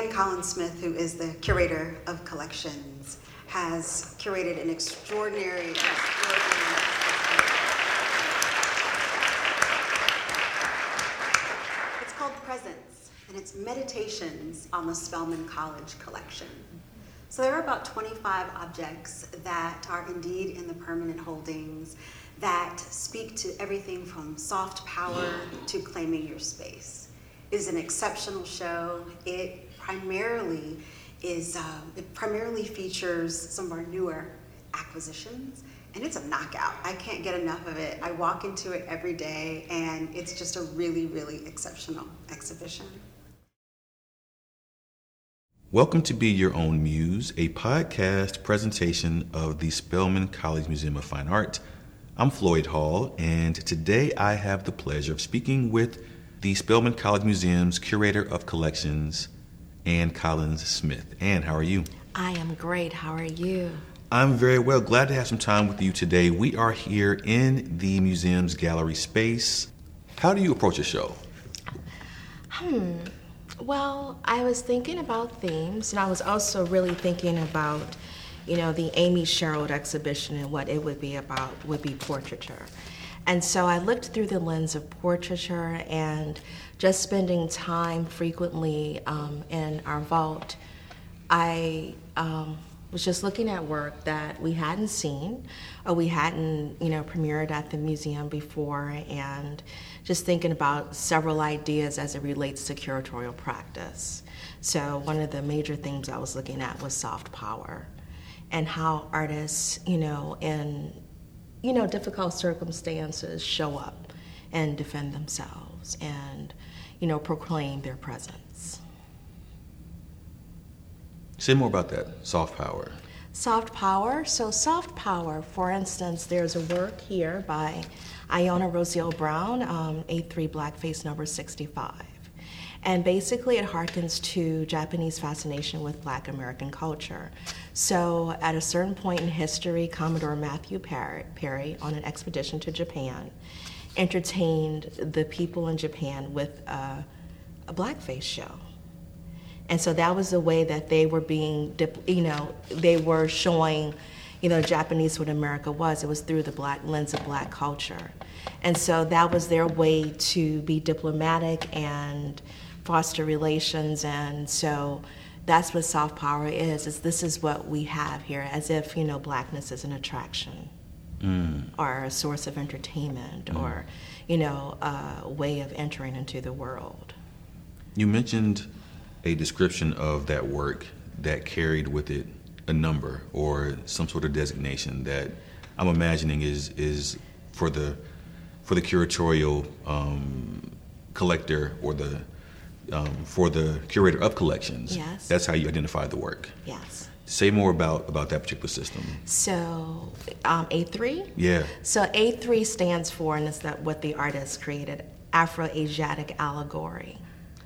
Anne Collins Smith, who is the curator of collections, has curated an extraordinary, extraordinary It's called Presence, and it's meditations on the Spelman College collection. So there are about 25 objects that are indeed in the permanent holdings that speak to everything from soft power to claiming your space. It is an exceptional show. It primarily is uh, it primarily features some of our newer acquisitions and it's a knockout. I can't get enough of it. I walk into it every day and it's just a really really exceptional exhibition. Welcome to Be Your Own Muse, a podcast presentation of the Spelman College Museum of Fine Art. I'm Floyd Hall, and today I have the pleasure of speaking with the Spelman College Museum's Curator of Collections, Anne Collins Smith. Anne, how are you? I am great. How are you? I'm very well. Glad to have some time with you today. We are here in the museum's gallery space. How do you approach a show? Hmm. Well, I was thinking about themes, and I was also really thinking about, you know, the Amy Sherald exhibition and what it would be about would be portraiture. And so I looked through the lens of portraiture and just spending time frequently um, in our vault. I um, was just looking at work that we hadn't seen or we hadn't, you know, premiered at the museum before and just thinking about several ideas as it relates to curatorial practice. So one of the major themes I was looking at was soft power and how artists, you know, in you know, difficult circumstances show up and defend themselves and, you know, proclaim their presence. Say more about that soft power. Soft power. So, soft power, for instance, there's a work here by Iona Rozeal Brown, um, A3 Blackface number 65. And basically, it harkens to Japanese fascination with Black American culture. So, at a certain point in history, Commodore Matthew Perry, on an expedition to Japan, entertained the people in Japan with a, a blackface show. And so that was the way that they were being, you know, they were showing, you know, Japanese what America was. It was through the black lens of black culture. And so that was their way to be diplomatic and foster relations. And so that's what soft power is, is this is what we have here, as if, you know, blackness is an attraction. Mm. Or a source of entertainment, mm. or you know, a way of entering into the world. You mentioned a description of that work that carried with it a number or some sort of designation that I'm imagining is is for the for the curatorial um, collector or the um, for the curator of collections. Yes. That's how you identify the work. Yes. Say more about about that particular system. So um, A3. Yeah. So A3 stands for, and it's that what the artist created, Afro-Asiatic allegory.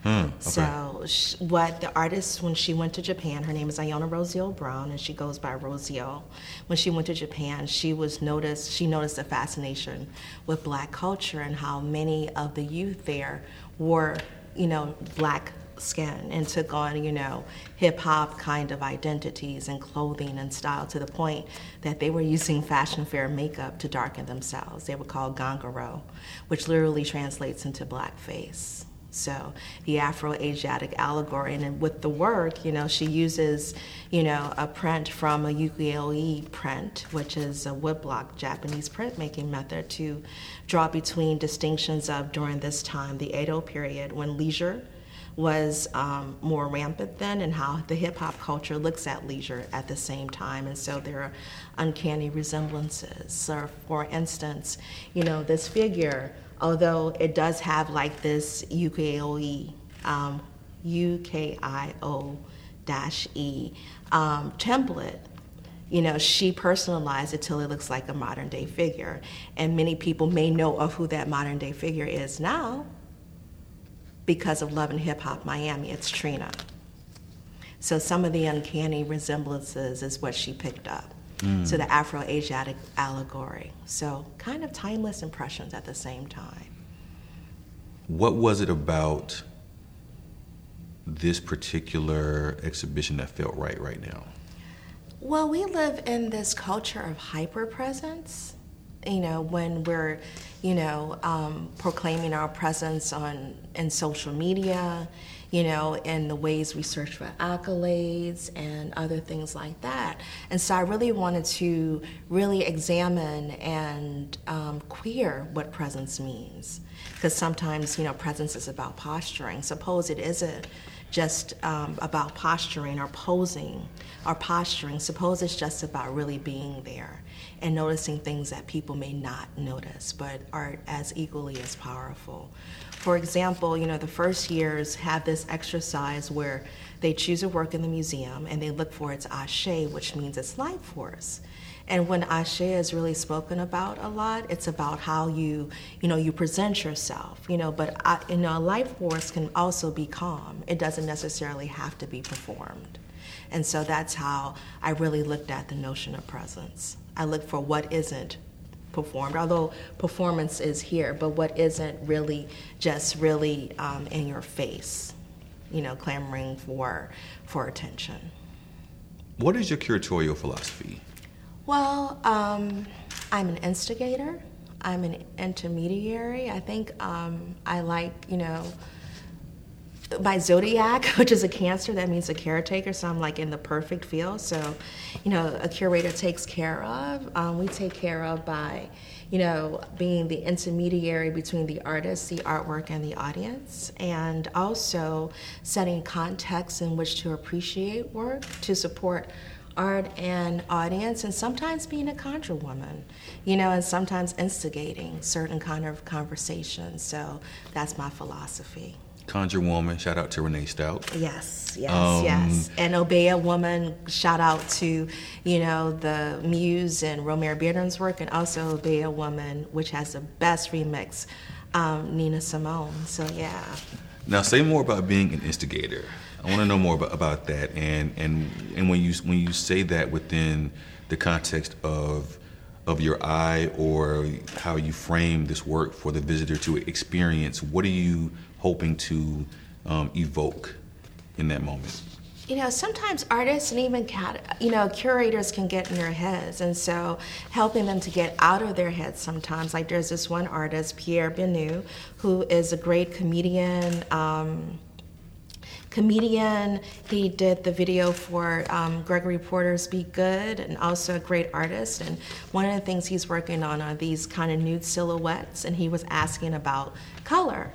Hmm, okay. So, what the artist, when she went to Japan, her name is Iona Rozeal Brown, and she goes by Rozeal. When she went to Japan, she was noticed. She noticed a fascination with Black culture and how many of the youth there were, you know, Black skin and took on, you know, hip hop kind of identities and clothing and style to the point that they were using fashion fair makeup to darken themselves. They were called ganguro, which literally translates into blackface. So the Afro-Asiatic allegory, and with the work, you know, she uses, you know, a print from a ukiyo-e print, which is a woodblock Japanese printmaking method, to draw between distinctions of during this time, the Edo period, when leisure was um, more rampant then, and how the hip hop culture looks at leisure at the same time, and so there are uncanny resemblances. So, for instance, you know, this figure although it does have like this ukiyo-e, um, UKIO dash E um, template, you know, she personalized it till it looks like a modern day figure. And many people may know of who that modern day figure is now because of Love and Hip Hop Miami. It's Trina. So some of the uncanny resemblances is what she picked up. Mm. So the Afro Asiatic allegory. So kind of timeless impressions at the same time. What was it about this particular exhibition that felt right right now? Well, we live in this culture of hyper presence. You know, when we're, you know, um, proclaiming our presence on in social media, you know, in the ways we search for accolades and other things like that. And so I really wanted to really examine and um, queer what presence means. Because sometimes, you know, presence is about posturing. Suppose it isn't just um, about posturing or posing or posturing. Suppose it's just about really being there and noticing things that people may not notice but are as equally as powerful. For example, you know, the first years have this exercise where they choose a work in the museum and they look for its ashe, which means its life force. And when ashe is really spoken about a lot, it's about how you, you know, you present yourself, you know. But I, you know, a life force can also be calm. It doesn't necessarily have to be performed. And so that's how I really looked at the notion of presence. I look for what isn't performed, although performance is here, but what isn't really just really um, in your face, you know, clamoring for for attention. What is your curatorial philosophy? Well, um, I'm an instigator. I'm an intermediary. I think um, I like, you know, my zodiac, which is a Cancer, that means a caretaker. So I'm like in the perfect field. So, you know, a curator takes care of. Um, we take care of by, you know, being the intermediary between the artist, the artwork, and the audience, and also setting context in which to appreciate work to support art and audience and sometimes being a conjure woman you know and sometimes instigating certain kind of conversations so that's my philosophy conjure woman shout out to renee stout. Yes yes um, yes. And Obeah Woman shout out to you know the muse and romare bearden's work and also Obeah Woman which has the best remix um, nina simone. So yeah. Now say more about being an instigator. I want to know more about, about that, and and and when you when you say that within the context of of your eye or how you frame this work for the visitor to experience, what do you hoping to um, evoke in that moment? You know, sometimes artists and even you know curators can get in their heads, and so helping them to get out of their heads sometimes. Like there's this one artist, Pierre Bennu, who is a great comedian. Um, comedian. He did the video for um, Gregory Porter's Be Good and also a great artist. And one of the things he's working on are these kind of nude silhouettes, and he was asking about color.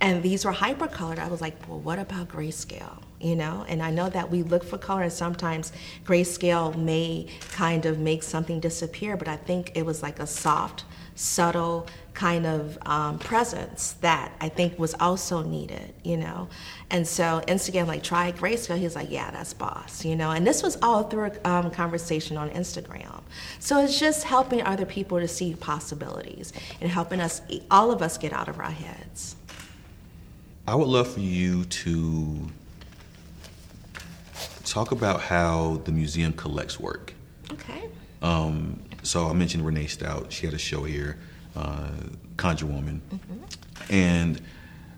And these were hypercolored. I was like, well, what about grayscale? You know, and I know that we look for color, and sometimes grayscale may kind of make something disappear, but I think it was like a soft, subtle kind of um, presence that I think was also needed, you know. And so Instagram, like, try Grayscale. He's like, yeah, that's boss, you know. And this was all through a um, conversation on Instagram. So it's just helping other people to see possibilities and helping us, all of us, get out of our heads. I would love for you to talk about how the museum collects work. Okay. Um, so I mentioned Renee Stout. She had a show here uh, Conjure Woman. Mm-hmm. And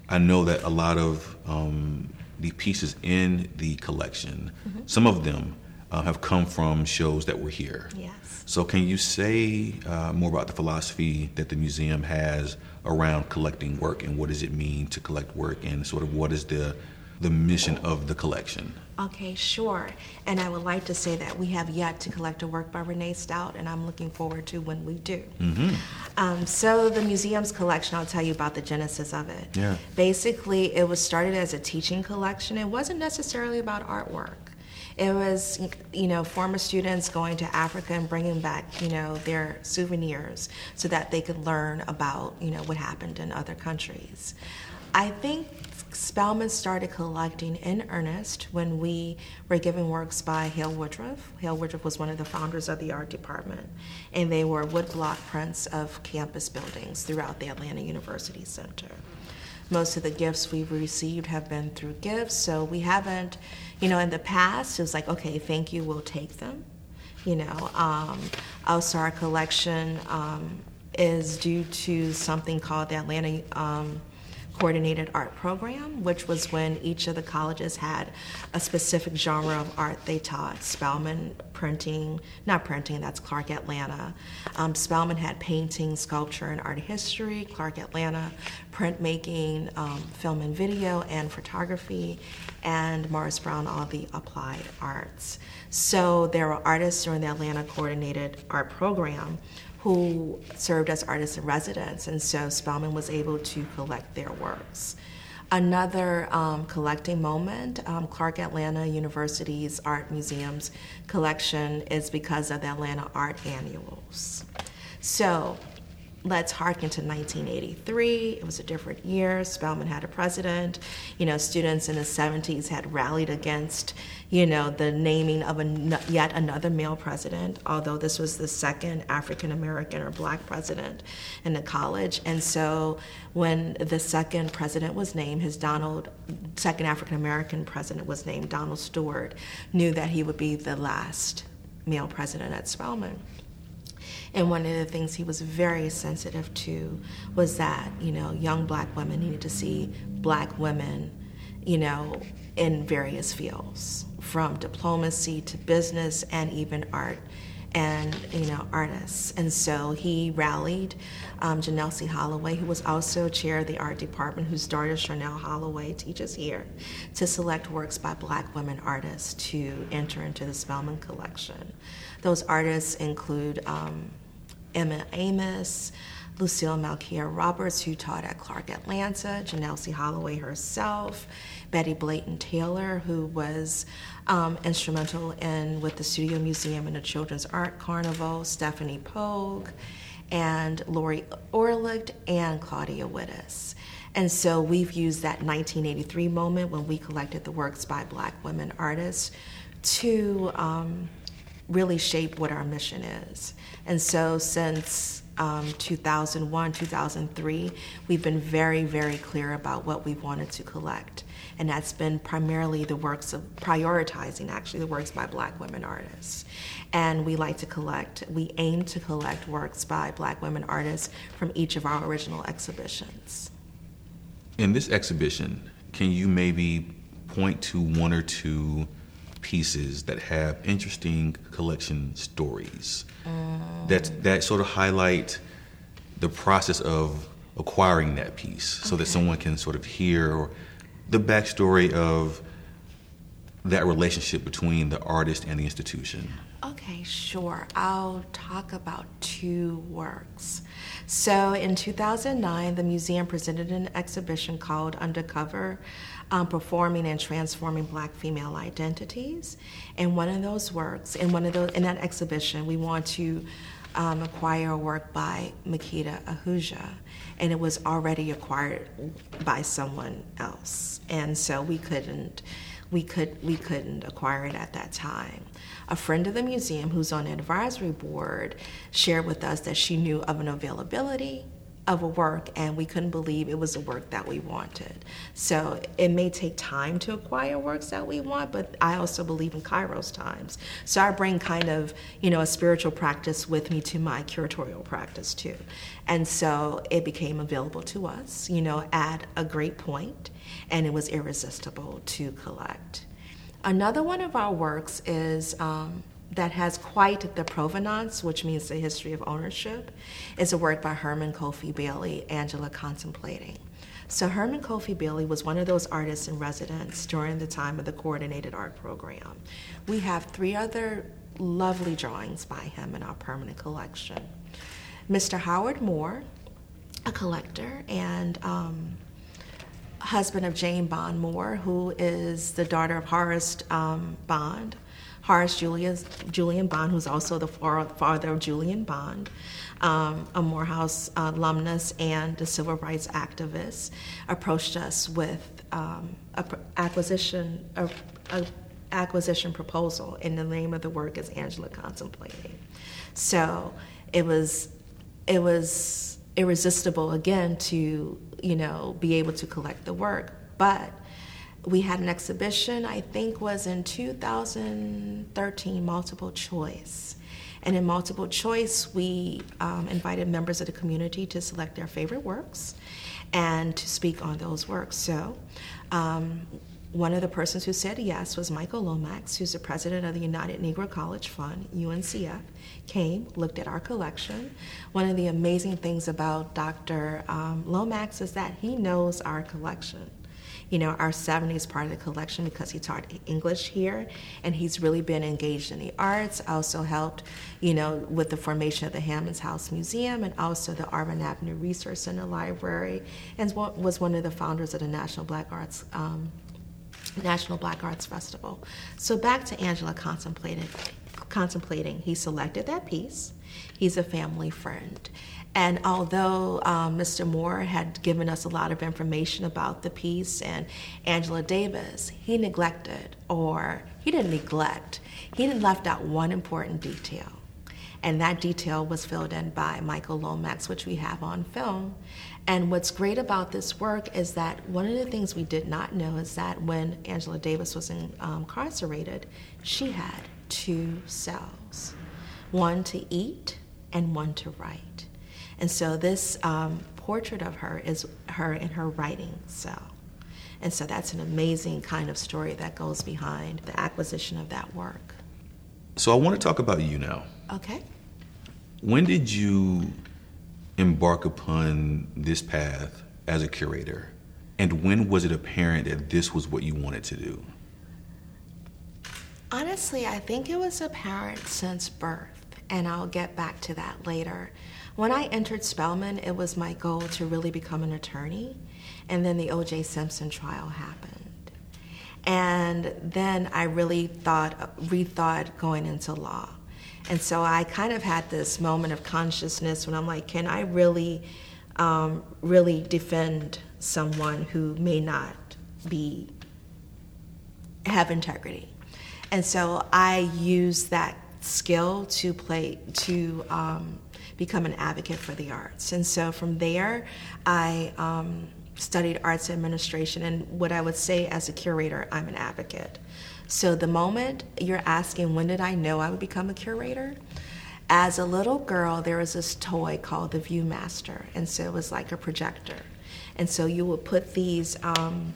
I know that a lot of um, the pieces in the collection, mm-hmm. some of them uh, have come from shows that were here. Yes. So, can you say uh, more about the philosophy that the museum has around collecting work and what does it mean to collect work and sort of what is the the mission of the collection? Okay, sure. And I would like to say that we have yet to collect a work by Renee Stout, and I'm looking forward to when we do. Mm-hmm. Um, so, the museum's collection, I'll tell you about the genesis of it. Yeah. Basically, it was started as a teaching collection, it wasn't necessarily about artwork. It was, you know, former students going to Africa and bringing back, you know, their souvenirs so that they could learn about, you know, what happened in other countries. I think Spelman started collecting in earnest when we were given works by Hale Woodruff. Hale Woodruff was one of the founders of the art department, and they were woodblock prints of campus buildings throughout the Atlanta University Center. Most of the gifts we've received have been through gifts, so we haven't, you know, in the past, it was like, okay, thank you, we'll take them. You know, um, also our collection um, is due to something called the Atlanta um, coordinated art program, which was when each of the colleges had a specific genre of art they taught. Spelman printing, not printing, that's Clark Atlanta. Um, Spelman had painting, sculpture, and art history. Clark Atlanta, printmaking, um, film and video, and photography. And Morris Brown, all the applied arts. So there were artists during the Atlanta Coordinated Art Program who served as artists in residence, and so Spelman was able to collect their works. Another um, collecting moment, um, Clark Atlanta University's Art Museum's collection is because of the Atlanta Art Annuals. So let's harken to 1983. It was a different year. Spelman had a president. You know, students in the 70s had rallied against, you know, the naming of a, yet another male president, although this was the second African American or black president in the college. And so when the second president was named, his Donald, second African American president was named, Donald Stewart, knew that he would be the last male president at Spelman. And one of the things he was very sensitive to was that, you know, young black women needed to see black women, you know, in various fields, from diplomacy to business and even art and you know artists and so he rallied um, Jenelsie Holloway who was also chair of the art department whose daughter Chanel Holloway teaches here to select works by black women artists to enter into the Spelman collection those artists include um, Emma Amos, Lucille Malkia Roberts, who taught at Clark Atlanta, Jenelsie Holloway herself, Betty Blayton Taylor, who was um, instrumental in with the Studio Museum and the Children's Art Carnival, Stephanie Pogue, and Lori Orlicht, and Claudia Wittes. And so we've used that 1983 moment when we collected the works by black women artists to um, really shape what our mission is. And so since um, 2001, 2003, we've been very, very clear about what we wanted to collect. And that's been primarily the works of prioritizing, actually, the works by black women artists. And we like to collect, we aim to collect works by black women artists from each of our original exhibitions. In this exhibition, can you maybe point to one or two pieces that have interesting collection stories mm. that that sort of highlight the process of acquiring that piece so okay. that someone can sort of hear the backstory of that relationship between the artist and the institution. Okay, sure. I'll talk about two works. So in 2009, the museum presented an exhibition called Undercover um, performing and transforming black female identities. And one of those works, in one of those, in that exhibition, we want to um, acquire a work by Makeda Ahuja, and it was already acquired by someone else, and so we couldn't, we could, we couldn't acquire it at that time. A friend of the museum, who's on advisory board, shared with us that she knew of an availability of a work and we couldn't believe it was a work that we wanted. So it may take time to acquire works that we want, but I also believe in Kairos times. So I bring kind of, you know, a spiritual practice with me to my curatorial practice too. And so it became available to us, you know, at a great point and it was irresistible to collect. Another one of our works is um, that has quite the provenance, which means the history of ownership, is a work by Herman Kofi Bailey, Angela Contemplating. So Herman Kofi Bailey was one of those artists in residence during the time of the coordinated art program. We have three other lovely drawings by him in our permanent collection. Mr. Howard Moore, a collector, and um, husband of Jane Bond Moore, who is the daughter of Horace um, Bond, Horace Julius, Julian Bond, who's also the father of Julian Bond, um, a Morehouse alumnus and a civil rights activist, approached us with um, a acquisition a, a acquisition proposal, and the name of the work is Angela Contemplating. So it was it was irresistible again to you know be able to collect the work, but we had an exhibition, I think was in 2013, multiple choice. And in multiple choice, we um, invited members of the community to select their favorite works. and to speak on those works. So, um, one of the persons who said yes was Michael Lomax, who's the president of the United Negro College Fund, UNCF, came, looked at our collection. One of the amazing things about Dr. Um, Lomax is that he knows our collection you know, our 70s part of the collection because he taught English here and he's really been engaged in the arts, also helped, you know, with the formation of the Hammonds House Museum and also the Auburn Avenue Resource Center Library and was one of the founders of the National Black Arts um, National Black Arts Festival. So back to Angela contemplating, contemplating. He selected that piece. He's a family friend. And although um, Mr. Moore had given us a lot of information about the piece and Angela Davis, he neglected, or he didn't neglect, he didn't left out one important detail. And that detail was filled in by Michael Lomax, which we have on film. And what's great about this work is that one of the things we did not know is that when Angela Davis was um, incarcerated, she had two cells one to eat and one to write. And so this um, portrait of her is her in her writing cell. And so that's an amazing kind of story that goes behind the acquisition of that work. So I want to talk about you now. Okay. When did you embark upon this path as a curator? And when was it apparent that this was what you wanted to do? Honestly, I think it was apparent since birth, and I'll get back to that later. When I entered Spelman, it was my goal to really become an attorney, and then the O.J. Simpson trial happened. And then I really thought, rethought going into law. And so I kind of had this moment of consciousness when I'm like, can I really, um, really defend someone who may not be have integrity? And so I use that skill to play to um, become an advocate for the arts. And so from there, I um, studied arts administration. And what I would say as a curator, I'm an advocate. So the moment you're asking, when did I know I would become a curator? As a little girl, there was this toy called the Viewmaster, and so it was like a projector. And so you would put these um,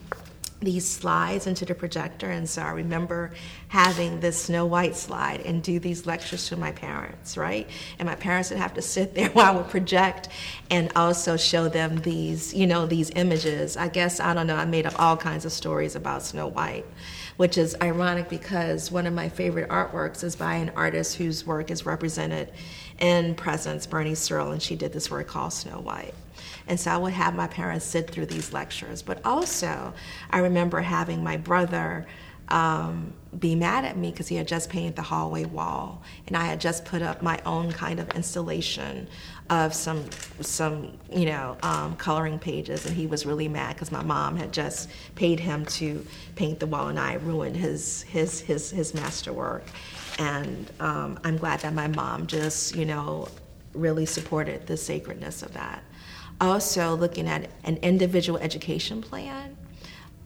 these slides into the projector. And so I remember having this Snow White slide and do these lectures to my parents, right? And my parents would have to sit there while I would project and also show them these, you know, these images. I guess, I don't know, I made up all kinds of stories about Snow White which is ironic because one of my favorite artworks is by an artist whose work is represented in Presence, Berni Searle, and she did this work called Snow White. And so I would have my parents sit through these lectures. But also, I remember having my brother um, be mad at me because he had just painted the hallway wall, and I had just put up my own kind of installation of some some you know um, coloring pages, and he was really mad because my mom had just paid him to paint the wall, and I ruined his his his his masterwork. And um, I'm glad that my mom just you know really supported the sacredness of that. Also, looking at an individual education plan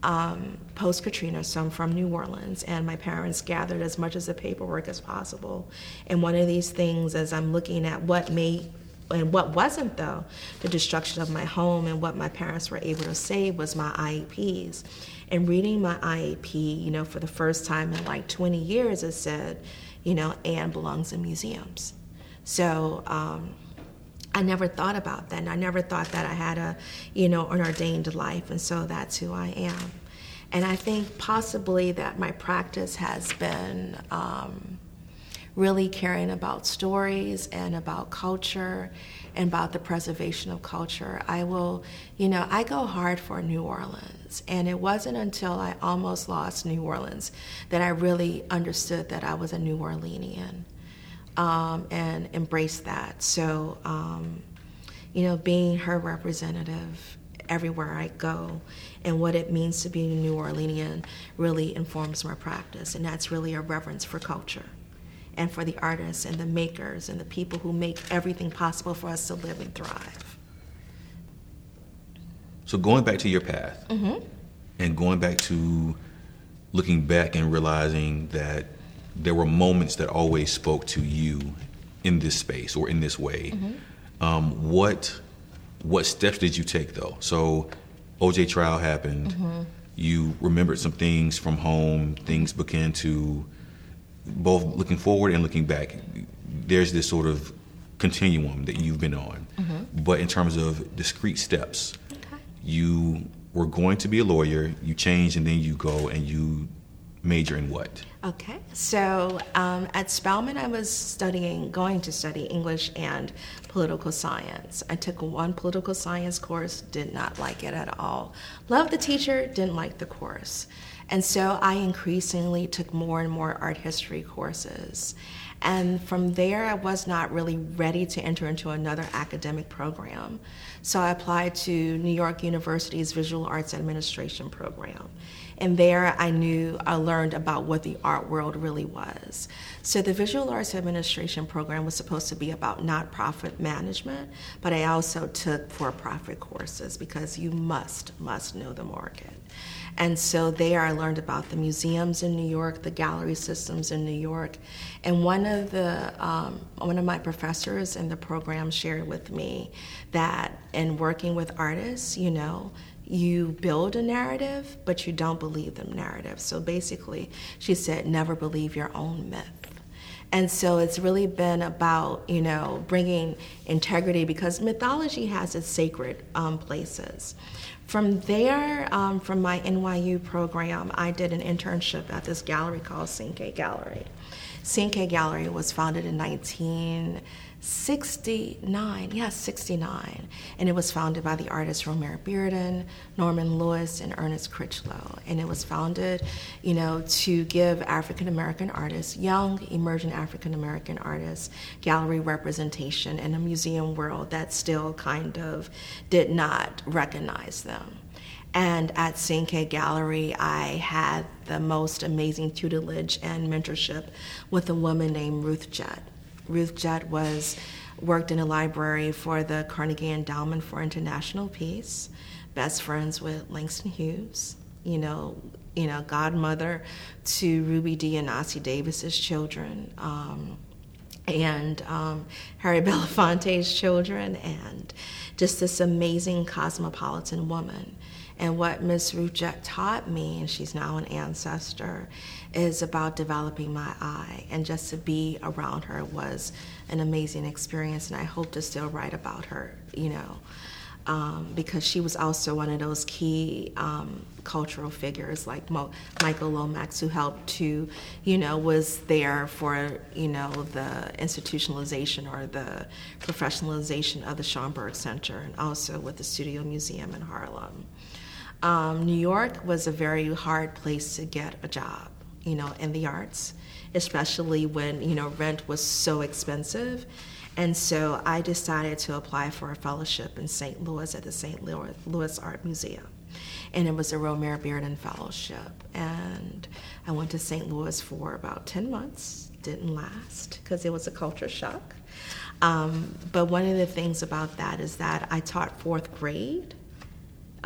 um, post Katrina, so I'm from New Orleans, and my parents gathered as much of the paperwork as possible. And one of these things, as I'm looking at what may and what wasn't though the destruction of my home and what my parents were able to save was my IEPs. And reading my IEP, you know, for the first time in like 20 years, it said, you know, Anne belongs in museums. So um, I never thought about that. And I never thought that I had a, you know, an ordained life. And so that's who I am. And I think possibly that my practice has been um, really caring about stories and about culture and about the preservation of culture. I will, you know, I go hard for New Orleans. And it wasn't until I almost lost New Orleans that I really understood that I was a New Orleanian um, and embrace that. So, um, you know, being her representative everywhere I go and what it means to be a New Orleanian really informs my practice. And that's really a reverence for culture and for the artists and the makers and the people who make everything possible for us to live and thrive. So, going back to your path mm-hmm. and going back to looking back and realizing that there were moments that always spoke to you in this space or in this way. Mm-hmm. Um, what what steps did you take though? So, OJ trial happened. Mm-hmm. You remembered some things from home. Things began to both looking forward and looking back. There's this sort of continuum that you've been on. Mm-hmm. But in terms of discrete steps, okay. you were going to be a lawyer, you changed, and then you go and you major in what? Okay, so um, at Spelman, I was studying, going to study English and political science. I took one political science course, did not like it at all. Loved the teacher, didn't like the course. And so I increasingly took more and more art history courses. And from there, I was not really ready to enter into another academic program. So I applied to New York University's Visual Arts Administration program. And there I knew, I learned about what the art world really was. So the Visual Arts Administration program was supposed to be about nonprofit management, but I also took for profit courses because you must, must know the market. And so there I learned about the museums in New York, the gallery systems in New York. And one of the um, one of my professors in the program shared with me that in working with artists, you know, you build a narrative, but you don't believe the narrative. So basically, she said, never believe your own myth. And so it's really been about, you know, bringing integrity because mythology has its sacred um, places. From there, um, from my NYU program, I did an internship at this gallery called Cinque Gallery. Cinque Gallery was founded in 19- 69, yes, 69. And it was founded by the artists Romare Bearden, Norman Lewis, and Ernest Critchlow. And it was founded, you know, to give African American artists, young, emerging African American artists, gallery representation in a museum world that still kind of did not recognize them. And at Cinque Gallery, I had the most amazing tutelage and mentorship with a woman named Ruth Jett. Ruth Jett was worked in a library for the Carnegie Endowment for International Peace, best friends with Langston Hughes, you know, you know, godmother to Ruby Dee and Ossie Davis's children, um, and um, Harry Belafonte's children, and just this amazing cosmopolitan woman. And what Miss Ruth Jett taught me, and she's now an ancestor, is about developing my eye. And just to be around her was an amazing experience. And I hope to still write about her, you know, um, because she was also one of those key um, cultural figures like Mo- Michael Lomax, who helped to, you know, was there for, you know, the institutionalization or the professionalization of the Schomburg Center and also with the Studio Museum in Harlem. Um, New York was a very hard place to get a job, you know, in the arts, especially when, you know, rent was so expensive. And so I decided to apply for a fellowship in St. Louis at the St. Louis Art Museum. And it was a Romare Bearden Fellowship. And I went to St. Louis for about 10 months. Didn't last because it was a culture shock. Um, but one of the things about that is that I taught fourth grade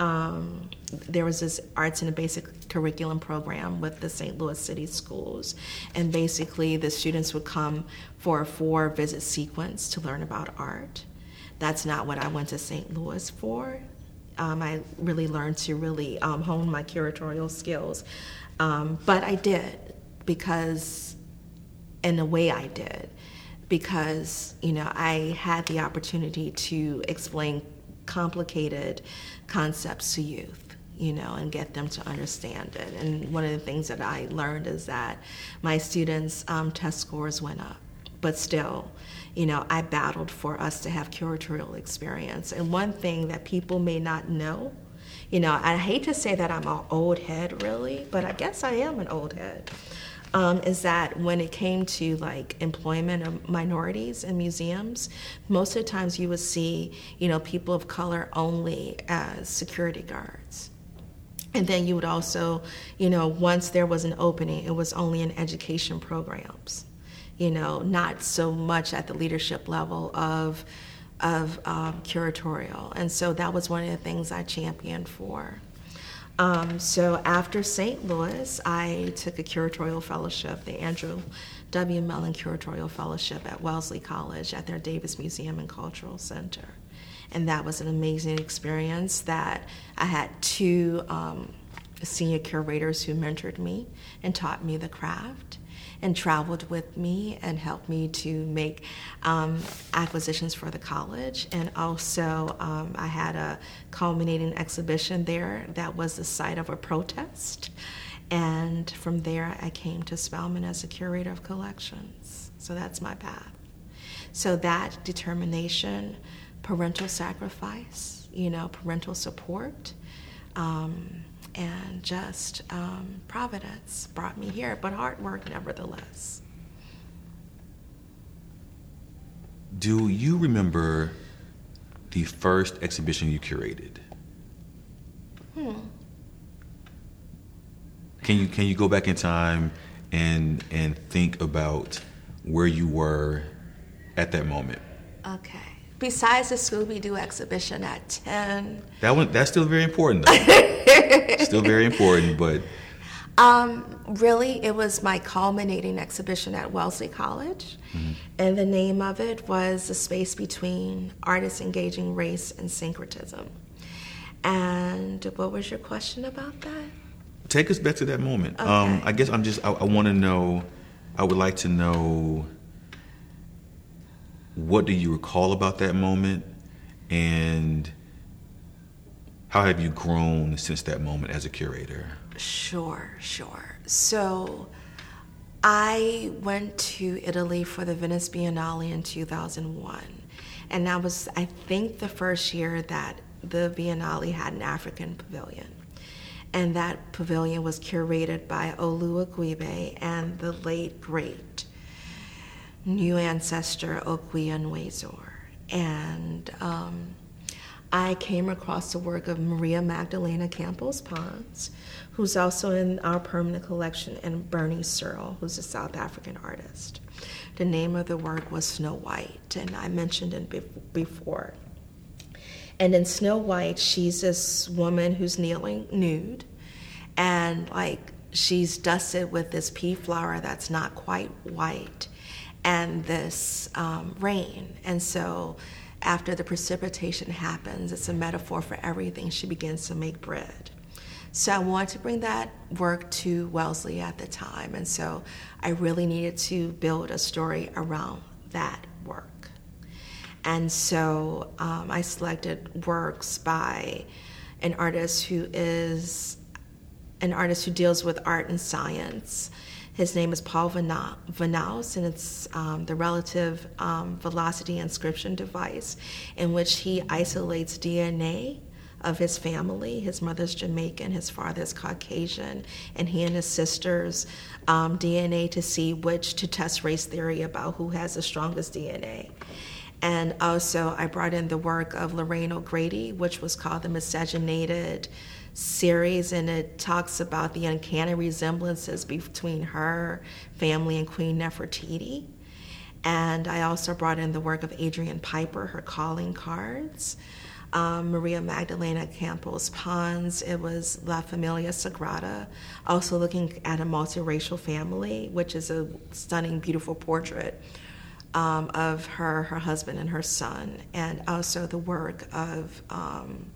um, there was this arts in a basic curriculum program with the St. Louis City Schools. And basically, the students would come for a four visit sequence to learn about art. That's not what I went to St. Louis for. Um, I really learned to really um, hone my curatorial skills. Um, but I did because, in a way, I did because you know I had the opportunity to explain complicated concepts to youth you know, and get them to understand it. And one of the things that I learned is that my students' um, test scores went up, but still, you know, I battled for us to have curatorial experience. And one thing that people may not know, you know, I hate to say that I'm an old head really, but I guess I am an old head um, is that when it came to like employment of minorities in museums, most of the times you would see, you know, people of color only as security guards. And then you would also, you know, once there was an opening, it was only in education programs, you know, not so much at the leadership level of of um, curatorial. And so that was one of the things I championed for. Um, so after St. Louis, I took a curatorial fellowship, the Andrew W. Mellon Curatorial Fellowship at Wellesley College at their Davis Museum and Cultural Center. And that was an amazing experience that I had two um, senior curators who mentored me and taught me the craft and traveled with me and helped me to make um, acquisitions for the college. And also, um, I had a culminating exhibition there that was the site of a protest. And from there, I came to Spelman as a curator of collections. So that's my path. So that determination, parental sacrifice, you know, parental support, um, and just um, providence brought me here, but hard work nevertheless. Do you remember the first exhibition you curated? Hmm. Can you can you go back in time and and think about where you were at that moment? Okay. Besides the Scooby Doo exhibition at 10. That one that's still very important though. still very important, but um, really, it was my culminating exhibition at Wellesley College, mm-hmm. and the name of it was The Space Between Artists Engaging Race and Syncretism. And what was your question about that? Take us back to that moment. Okay. Um, I guess I'm just, I, I want to know, I would like to know what do you recall about that moment and how have you grown since that moment as a curator? Sure, sure. So I went to Italy for the Venice Biennale in 2001. And that was, I think, the first year that the Biennale had an African pavilion. And that pavilion was curated by Olu Oguibe and the late, great new ancestor Okwui Enwezor. And um, I came across the work of Maria Magdalena Campos Pons, who's also in our permanent collection, and Berni Searle, who's a South African artist. The name of the work was Snow White, and I mentioned it before. And in Snow White, she's this woman who's kneeling nude, and like she's dusted with this pea flower that's not quite white and this um, rain. And so after the precipitation happens, it's a metaphor for everything. She begins to make bread. So I wanted to bring that work to Wellesley at the time. And so I really needed to build a story around that work. And so um, I selected works by an artist who is an artist who deals with art and science his name is Paul Vanouse, and it's um, the relative um, velocity inscription device in which he isolates DNA of his family. His mother's Jamaican, his father's Caucasian, and he and his sister's um, DNA to see which, to test race theory about who has the strongest DNA. And also, I brought in the work of Lorraine O'Grady, which was called The Miscegenated series, and it talks about the uncanny resemblances between her family and Queen Nefertiti. And I also brought in the work of Adrian Piper, her calling cards. Um, Maria Magdalena Campos Pons, it was La Familia Sagrada, also looking at a multiracial family, which is a stunning, beautiful portrait um, of her, her husband, and her son, and also the work of um,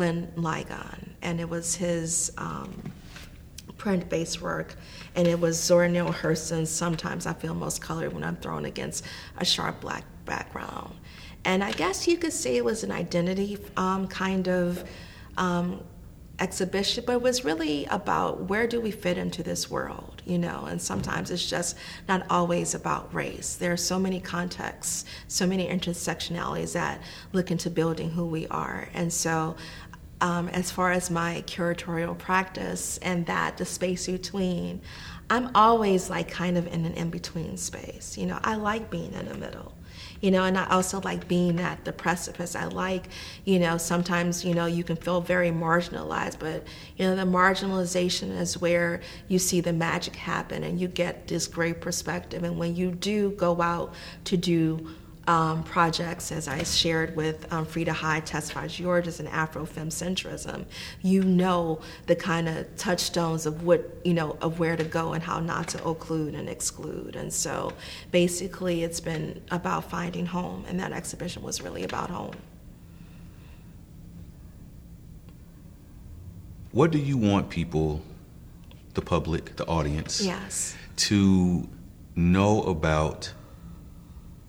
Glenn Ligon, and it was his um, print-based work, and it was Zora Neale Hurston's Sometimes I Feel Most Colored When I'm Thrown Against a Sharp Black Background. And I guess you could say it was an identity um, kind of um, exhibition, but it was really about where do we fit into this world, you know? And sometimes it's just not always about race. There are so many contexts, so many intersectionalities that look into building who we are. And so um, as far as my curatorial practice and that the space between, I'm always like kind of in an in between space. You know, I like being in the middle. You know, and I also like being at the precipice. I like, you know, sometimes, you know, you can feel very marginalized, but, you know, the marginalization is where you see the magic happen and you get this great perspective. And when you do go out to do um, projects, as I shared with um, Frida Hyde, Tesfa Georges, and Afrofemcentrism, you know the kind of touchstones of what you know of where to go and how not to occlude and exclude. And so, basically, it's been about finding home, and that exhibition was really about home. What do you want people, the public, the audience, yes, to know about?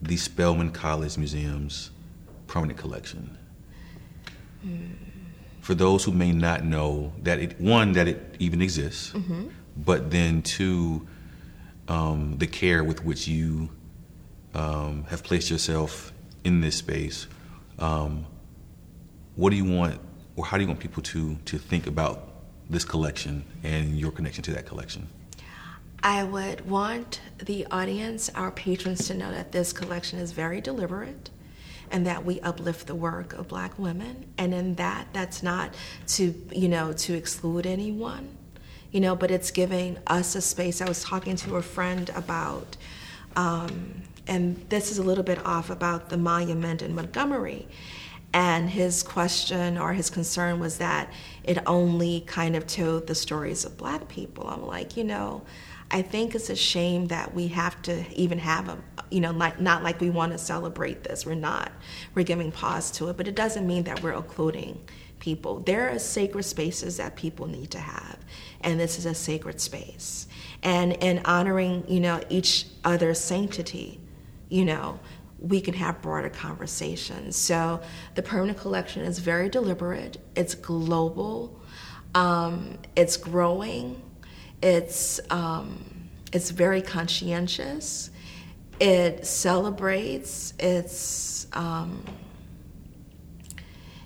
The Spelman College Museum's permanent collection? For those who may not know that it, one, that it even exists, but then two, um, the care with which you um, have placed yourself in this space. Um, what do you want, or how do you want people to, to think about this collection and your connection to that collection? I would want the audience, our patrons, to know that this collection is very deliberate and that we uplift the work of black women. And in that, that's not to, you know, to exclude anyone, you know, but it's giving us a space. I was talking to a friend about, um, and this is a little bit off about the monument in Montgomery. And his question or his concern was that it only kind of told the stories of black people. I'm like, you know, I think it's a shame that we have to even have a, you know, like not like we want to celebrate this. We're not. We're giving pause to it, but it doesn't mean that we're occluding people. There are sacred spaces that people need to have, and this is a sacred space. And in honoring, you know, each other's sanctity, you know, we can have broader conversations. So the permanent collection is very deliberate. It's global. Um, it's growing. It's um, it's very conscientious. It celebrates. It's um,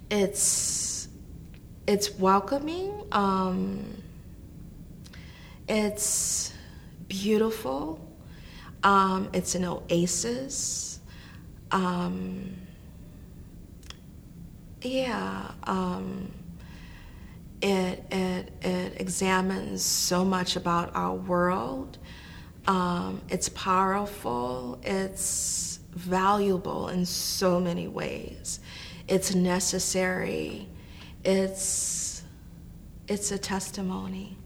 it's it's welcoming. Um, it's beautiful. Um, it's an oasis. Um, yeah. Um, it, it, it examines so much about our world. Um, it's powerful. It's valuable in so many ways. It's necessary. It's, it's a testimony.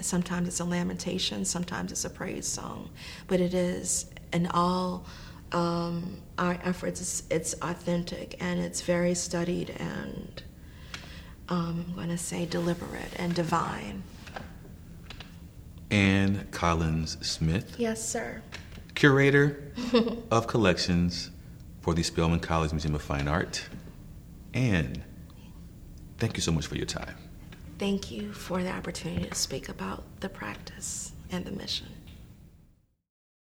Sometimes it's a lamentation, sometimes it's a praise song, but it is in all um, our efforts, it's, it's authentic and it's very studied and um, I'm going to say deliberate and divine. Anne Collins Smith, Yes, sir. curator of collections for the Spelman College Museum of Fine Art. Anne, thank you so much for your time. Thank you for the opportunity to speak about the practice and the mission.